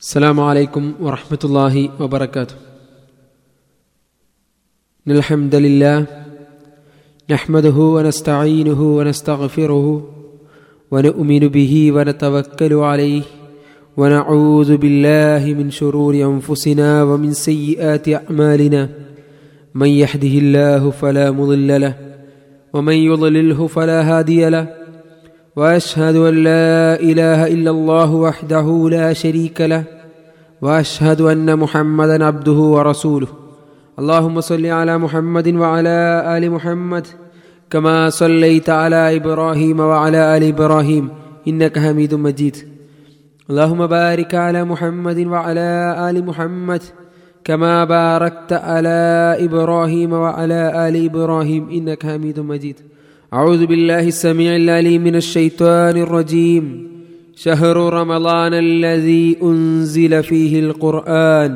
السلام عليكم ورحمة الله وبركاته. الحمد لله نحمده ونستعينه ونستغفره ونؤمن به ونتوكل عليه ونعوذ بالله من شرور أنفسنا ومن سيئات أعمالنا. من يهده الله فلا مضل له ومن يضلله فلا هادي له وأشهد أن لا إله إلا الله وحده لا شريك له وأشهد أن محمدا عبده ورسوله. اللهم صل على محمد وعلى آل محمد كما صليت على إبراهيم وعلى آل إبراهيم إنك حميد مجيد. اللهم بارك على محمد وعلى آل محمد كما باركت على إبراهيم وعلى آل إبراهيم إنك حميد مجيد. أعوذ بالله السميع العليم من الشيطان الرجيم. شهر رمضان الذي أنزل فيه القرآن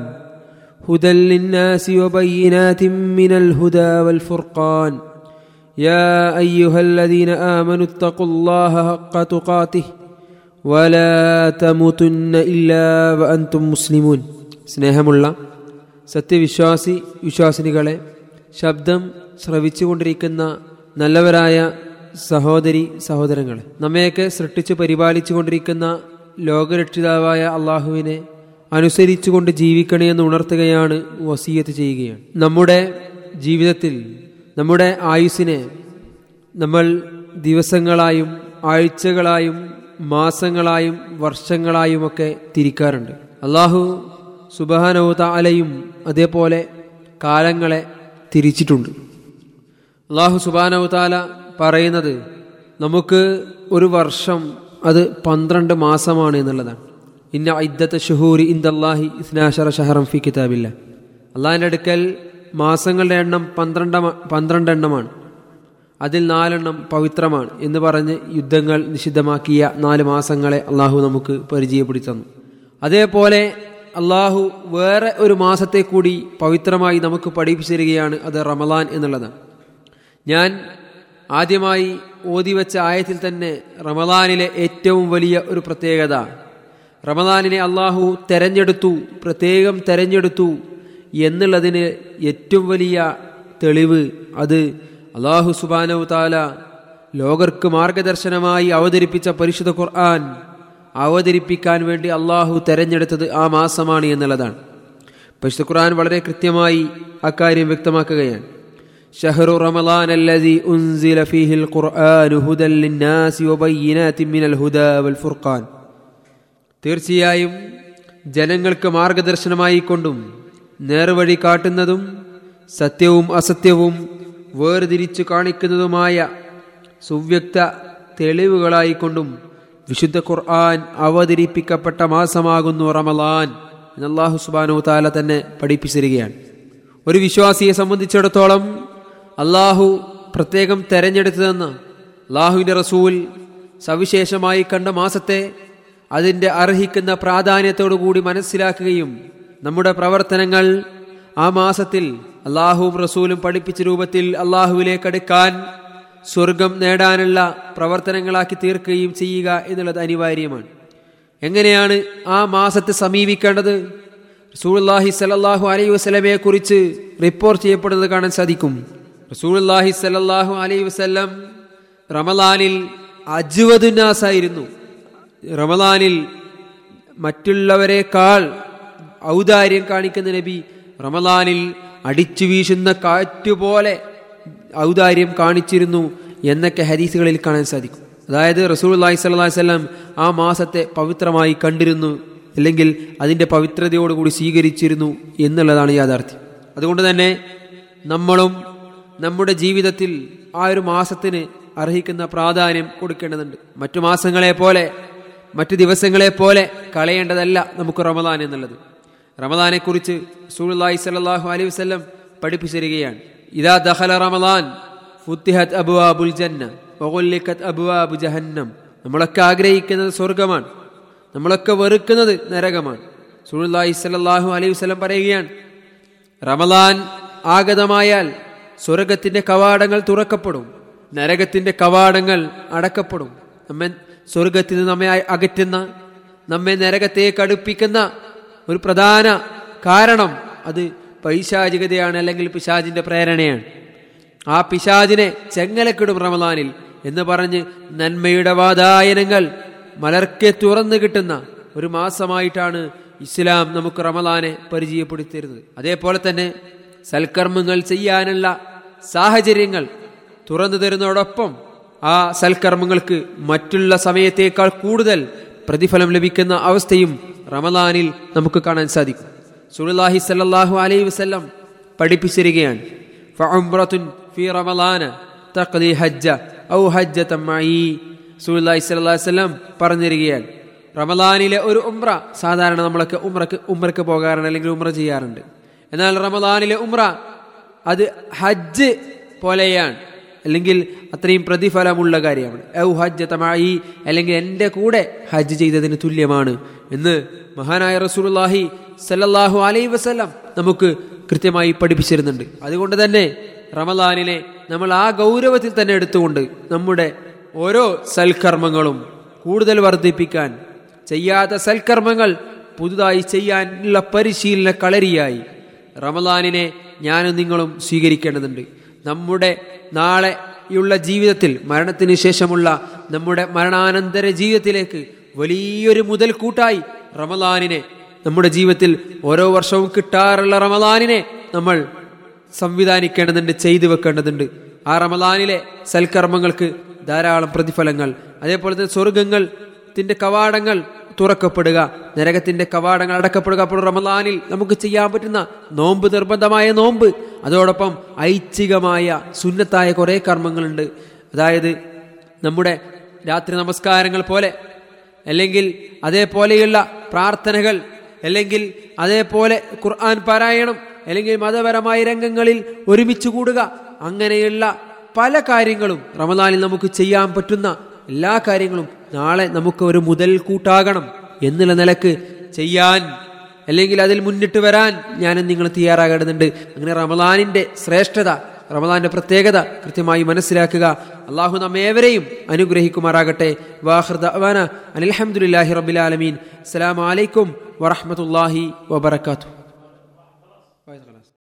هدى للناس وبينات من الهدى والفرقان يا أيها الذين آمنوا اتقوا الله حق تقاته ولا تموتن إلا وأنتم مسلمون സ്നേഹമുള്ള സത്യവിശ്വാസി വിശ്വാസിനികളെ ശബ്ദം ശ്രവിച്ചുകൊണ്ടിരിക്കുന്ന നല്ലവരായ സഹോദരി സഹോദരങ്ങൾ നമ്മയൊക്കെ സൃഷ്ടിച്ചു പരിപാലിച്ചു കൊണ്ടിരിക്കുന്ന ലോകരക്ഷിതാവായ അള്ളാഹുവിനെ അനുസരിച്ചുകൊണ്ട് ജീവിക്കണേ ഉണർത്തുകയാണ് വസീയത്ത് ചെയ്യുകയാണ്. നമ്മുടെ ജീവിതത്തിൽ നമ്മുടെ ആയുസ്സിനെ നമ്മൾ ദിവസങ്ങളായും ആഴ്ചകളായും മാസങ്ങളായും വർഷങ്ങളായും ഒക്കെ തിരിക്കാറുണ്ട്. അള്ളാഹു സുബാനവതാലയും അതേപോലെ കാലങ്ങളെ തിരിച്ചിട്ടുണ്ട്. അള്ളാഹു സുബാനവുതാല പറയുന്നത് നമുക്ക് ഒരു വർഷം അത് പന്ത്രണ്ട് മാസമാണ് എന്നുള്ളതാണ്. ഇന്ന ഇദ്ദത്തെ ഷുഹൂരി ഇന്ദല്ലാഹി ഇസ്നാഷറ ഷഹറം ഫി കിതാബില്ല അള്ളാഹിന്റെ അടുക്കൽ മാസങ്ങളുടെ എണ്ണം പന്ത്രണ്ട് എണ്ണമാണ്. അതിൽ നാലെണ്ണം പവിത്രമാണ് എന്ന് പറഞ്ഞ് യുദ്ധങ്ങൾ നിഷിദ്ധമാക്കിയ നാല് മാസങ്ങളെ അള്ളാഹു നമുക്ക് പരിചയപ്പെടുത്തി തന്നു അതേപോലെ അള്ളാഹു വേറെ ഒരു മാസത്തെ കൂടി പവിത്രമായി നമുക്ക് പഠിപ്പിച്ചു തരികയാണ് അത് റമലാൻ എന്നുള്ളതാണ്. ഞാൻ ആദ്യമായി ഓതിവെച്ച ആയത്തിൽ തന്നെ റമദാനിലെ ഏറ്റവും വലിയ ഒരു പ്രത്യേകത. റമദാനിനെ അള്ളാഹു തെരഞ്ഞെടുത്തു പ്രത്യേകം തെരഞ്ഞെടുത്തു എന്നുള്ളതിന് ഏറ്റവും വലിയ തെളിവ് അത് അള്ളാഹു സുബാനവ് താല ലോകർക്ക് മാർഗദർശനമായി അവതരിപ്പിച്ച പരിശുദ്ധ ഖുർആൻ അവതരിപ്പിക്കാൻ വേണ്ടി അള്ളാഹു തെരഞ്ഞെടുത്തത് ആ മാസമാണ് എന്നുള്ളതാണ്. പരിശുദ്ധ ഖുർആൻ വളരെ കൃത്യമായി അക്കാര്യം വ്യക്തമാക്കുകയാണ്. شهر رمضان الذي أنزل فيه القرآن هدى للناس وبينات من الهدى والفرقان തീർച്ചയായും ജനങ്ങൾക്ക് മാർഗദർശനമായി കൊണ്ടും നേർവഴി കാട്ടുന്നതും സത്യവും അസത്യവും വേർതിരിച്ചു കാണിക്കുന്നതുമായ സുവ്യക്ത തെളിവുകളായിക്കൊണ്ടും വിശുദ്ധ ഖുർആൻ അവതരിപ്പിക്കപ്പെട്ട മാസമാകുന്നു റമലാൻ എന്നല്ലാഹു സുബാനു താല തന്നെ പഠിപ്പിച്ചിരിക്കുകയാണ് ഒരു വിശ്വാസിയെ സംബന്ധിച്ചിടത്തോളം അള്ളാഹു പ്രത്യേകം തെരഞ്ഞെടുത്തതെന്ന് അള്ളാഹുവിന്റെ റസൂൽ സവിശേഷമായി കണ്ട മാസത്തെ അതിന്റെ അർഹിക്കുന്ന പ്രാധാന്യത്തോടുകൂടി മനസ്സിലാക്കുകയും നമ്മുടെ പ്രവർത്തനങ്ങൾ ആ മാസത്തിൽ അള്ളാഹുവും റസൂലും പഠിപ്പിച്ച രൂപത്തിൽ അള്ളാഹുവിലേക്കെടുക്കാൻ സ്വർഗം നേടാനുള്ള പ്രവർത്തനങ്ങളാക്കി തീർക്കുകയും ചെയ്യുക എന്നുള്ളത് അനിവാര്യമാണ്. എങ്ങനെയാണ് ആ മാസത്തെ സമീപിക്കേണ്ടത്? റസൂൾല്ലാഹി സലല്ലാഹു അലൈഹി വസ്ലമയെ കുറിച്ച് റിപ്പോർട്ട് ചെയ്യപ്പെടുന്നത് കാണാൻ സാധിക്കും. റസൂൾല്ലാഹി സല്ലാഹു അലൈ വസ്ലം റമലാനിൽ അജുവദുനാസായിരുന്നു റമലാനിൽ മറ്റുള്ളവരെക്കാൾ ഔദാര്യം കാണിക്കുന്ന നബി റമലാനിൽ അടിച്ചു വീശുന്ന കാറ്റുപോലെ ഔദാര്യം കാണിച്ചിരുന്നു എന്നൊക്കെ ഹദീസുകളിൽ കാണാൻ സാധിക്കും. അതായത് റസൂൽ അള്ളാഹി സ്വല്ലി വല്ലം ആ മാസത്തെ പവിത്രമായി കണ്ടിരുന്നു അല്ലെങ്കിൽ അതിന്റെ പവിത്രതയോടുകൂടി സ്വീകരിച്ചിരുന്നു എന്നുള്ളതാണ് യാഥാർത്ഥ്യം. അതുകൊണ്ട് തന്നെ നമ്മളും നമ്മുടെ ജീവിതത്തിൽ ആ ഒരു മാസത്തിന് അർഹിക്കുന്ന പ്രാധാന്യം കൊടുക്കേണ്ടതുണ്ട്. മറ്റു മാസങ്ങളെ പോലെ മറ്റു ദിവസങ്ങളെ പോലെ കളയേണ്ടതല്ല നമുക്ക് റമദാൻ എന്നുള്ളത്. റമദാനെ കുറിച്ച് സൂളി സലാഹു അലൈഹി വസ്ലം പഠിപ്പിച്ചിരിക്കുകയാണ്. ഇതാ ദഹല റമദാൻ ഫുത്തിഹത് അബുവാബുൽ ജന്ന അബുവാബു ജഹന്നം. നമ്മളൊക്കെ ആഗ്രഹിക്കുന്നത് സ്വർഗമാണ് നമ്മളൊക്കെ വെറുക്കുന്നത് നരകമാണ്. സുഹുല്ലാഹി സലാഹു അലൈഹി വസ്ലം പറയുകയാണ് റമദാൻ ആഗതമായാൽ സ്വർഗത്തിന്റെ കവാടങ്ങൾ തുറക്കപ്പെടും. നരകത്തിന്റെ കവാടങ്ങൾ അടക്കപ്പെടും. നമ്മെ സ്വർഗത്തിൽ നിന്ന് നമ്മെ അകറ്റുന്ന നമ്മെ നരകത്തേക്ക് അടുപ്പിക്കുന്ന ഒരു പ്രധാന കാരണം അത് പൈശാചികതയാണ് അല്ലെങ്കിൽ പിശാചിന്റെ പ്രേരണയാണ്. ആ പിശാചിനെ ചെങ്ങലക്കിടും റമദാനിൽ എന്ന് പറഞ്ഞ് നന്മയുടെ വാതായനങ്ങൾ മലർക്കെ തുറന്നു കിട്ടുന്ന ഒരു മാസമായിട്ടാണ് ഇസ്ലാം നമുക്ക് റമദാനെ പരിചയപ്പെടുത്തിയിരുന്നത്. അതേപോലെ തന്നെ സൽക്കർമ്മങ്ങൾ ചെയ്യാനുള്ള സാഹചര്യങ്ങൾ തുറന്നു തരുന്നതോടൊപ്പം ആ സൽക്കർമ്മങ്ങൾക്ക് മറ്റുള്ള സമയത്തേക്കാൾ കൂടുതൽ പ്രതിഫലം ലഭിക്കുന്ന അവസ്ഥയും റമദാനിൽ നമുക്ക് കാണാൻ സാധിക്കും. സുലാഹി സല്ലാഹു അലൈഹി വസ്ലം പഠിപ്പിച്ചിരിക്കുകയാണ് ഫി റമദാന ഹജ്ജ ഔ അലൈഹി വസല്ലം പറഞ്ഞിരിക്കുകയാണ് റമദാനിലെ ഒരു ഉമ്ര സാധാരണ നമ്മളൊക്കെ ഉമ്രക്ക് ഉമ്രക്ക് പോകാറുണ്ട് അല്ലെങ്കിൽ ഉമ്ര ചെയ്യാറുണ്ട്. എന്നാൽ റമദാനിലെ ഉംറ അത് ഹജ്ജ് പോലെയാണ്. അല്ലെങ്കിൽ അത്രയും പ്രതിഫലമുള്ള കാര്യമാണ്. ഔ ഹജ്ജ് തമായി അല്ലെങ്കിൽ എന്റെ കൂടെ ഹജ്ജ് ചെയ്തതിന് തുല്യമാണ് എന്ന് മഹാനായ റസൂലുള്ളാഹി സല്ലല്ലാഹു അലൈ വസല്ലം നമുക്ക് കൃത്യമായി പഠിപ്പിച്ചിരുന്നുണ്ട്. അതുകൊണ്ട് തന്നെ റമദാനിനെ നമ്മൾ ആ ഗൗരവത്തിൽ തന്നെ എടുത്തുകൊണ്ട് നമ്മുടെ ഓരോ സൽക്കർമ്മങ്ങളും കൂടുതൽ വർദ്ധിപ്പിക്കാൻ ചെയ്യാത്ത സൽക്കർമ്മങ്ങൾ പുതുതായി ചെയ്യാനുള്ള പരിശീലന കളരിയായി റമദാനിനെ ഞാനും നിങ്ങളും സ്വീകരിക്കേണ്ടതുണ്ട്. നമ്മുടെ നാളെയുള്ള ജീവിതത്തിൽ മരണത്തിന് ശേഷമുള്ള നമ്മുടെ മരണാനന്തര ജീവിതത്തിലേക്ക് വലിയൊരു മുതൽക്കൂട്ടായി റമദാനിനെ നമ്മുടെ ജീവിതത്തിൽ ഓരോ വർഷവും കിട്ടാറുള്ള റമദാനിനെ നമ്മൾ സംവിധാനിക്കേണ്ടതുണ്ട് ചെയ്തു വെക്കേണ്ടതുണ്ട്. ആ റമദാനിലെ സൽക്കർമ്മങ്ങൾക്ക് ധാരാളം പ്രതിഫലങ്ങൾ അതേപോലെ തന്നെ സ്വർഗങ്ങൾ ത്തിന്റെ കവാടങ്ങൾ തുറക്കപ്പെടുക. നരകത്തിന്റെ കവാടങ്ങൾ അടക്കപ്പെടുക അപ്പോൾ റമദാനിൽ നമുക്ക് ചെയ്യാൻ പറ്റുന്ന നോമ്പ് നിർബന്ധമായ നോമ്പ്. അതോടൊപ്പം ഐച്ഛികമായ സുന്നത്തായ കുറേ കർമ്മങ്ങളുണ്ട്. അതായത് നമ്മുടെ രാത്രി നമസ്കാരങ്ങൾ പോലെ അല്ലെങ്കിൽ അതേപോലെയുള്ള പ്രാർത്ഥനകൾ അല്ലെങ്കിൽ അതേപോലെ ഖുർആൻ പാരായണം അല്ലെങ്കിൽ മതപരമായ രംഗങ്ങളിൽ ഒരുമിച്ച് കൂടുക. അങ്ങനെയുള്ള പല കാര്യങ്ങളും റമദാനിൽ നമുക്ക് ചെയ്യാൻ പറ്റുന്ന എല്ലാ കാര്യങ്ങളും നാളെ നമുക്ക് ഒരു മുതൽ കൂട്ടാകണം എന്നുള്ള നിലയ്ക്ക് ചെയ്യാൻ അല്ലെങ്കിൽ അതിൽ മുന്നിട്ട് വരാൻ ഞാനും നിങ്ങൾ തയ്യാറാകേണ്ടതുണ്ട്. അങ്ങനെ റമദാനിന്റെ ശ്രേഷ്ഠത റമദാന്റെ പ്രത്യേകത കൃത്യമായി മനസ്സിലാക്കുക. അള്ളാഹു നമ്മേവരെയും അനുഗ്രഹിക്കുമാറാകട്ടെ. വാഹൃദ അനിൽഹമുല്ലാഹി റബിലാലമീൻ അസ്സലാമലൈക്കും വറഹമത്തല്ലാഹി വബർക്കാത്തു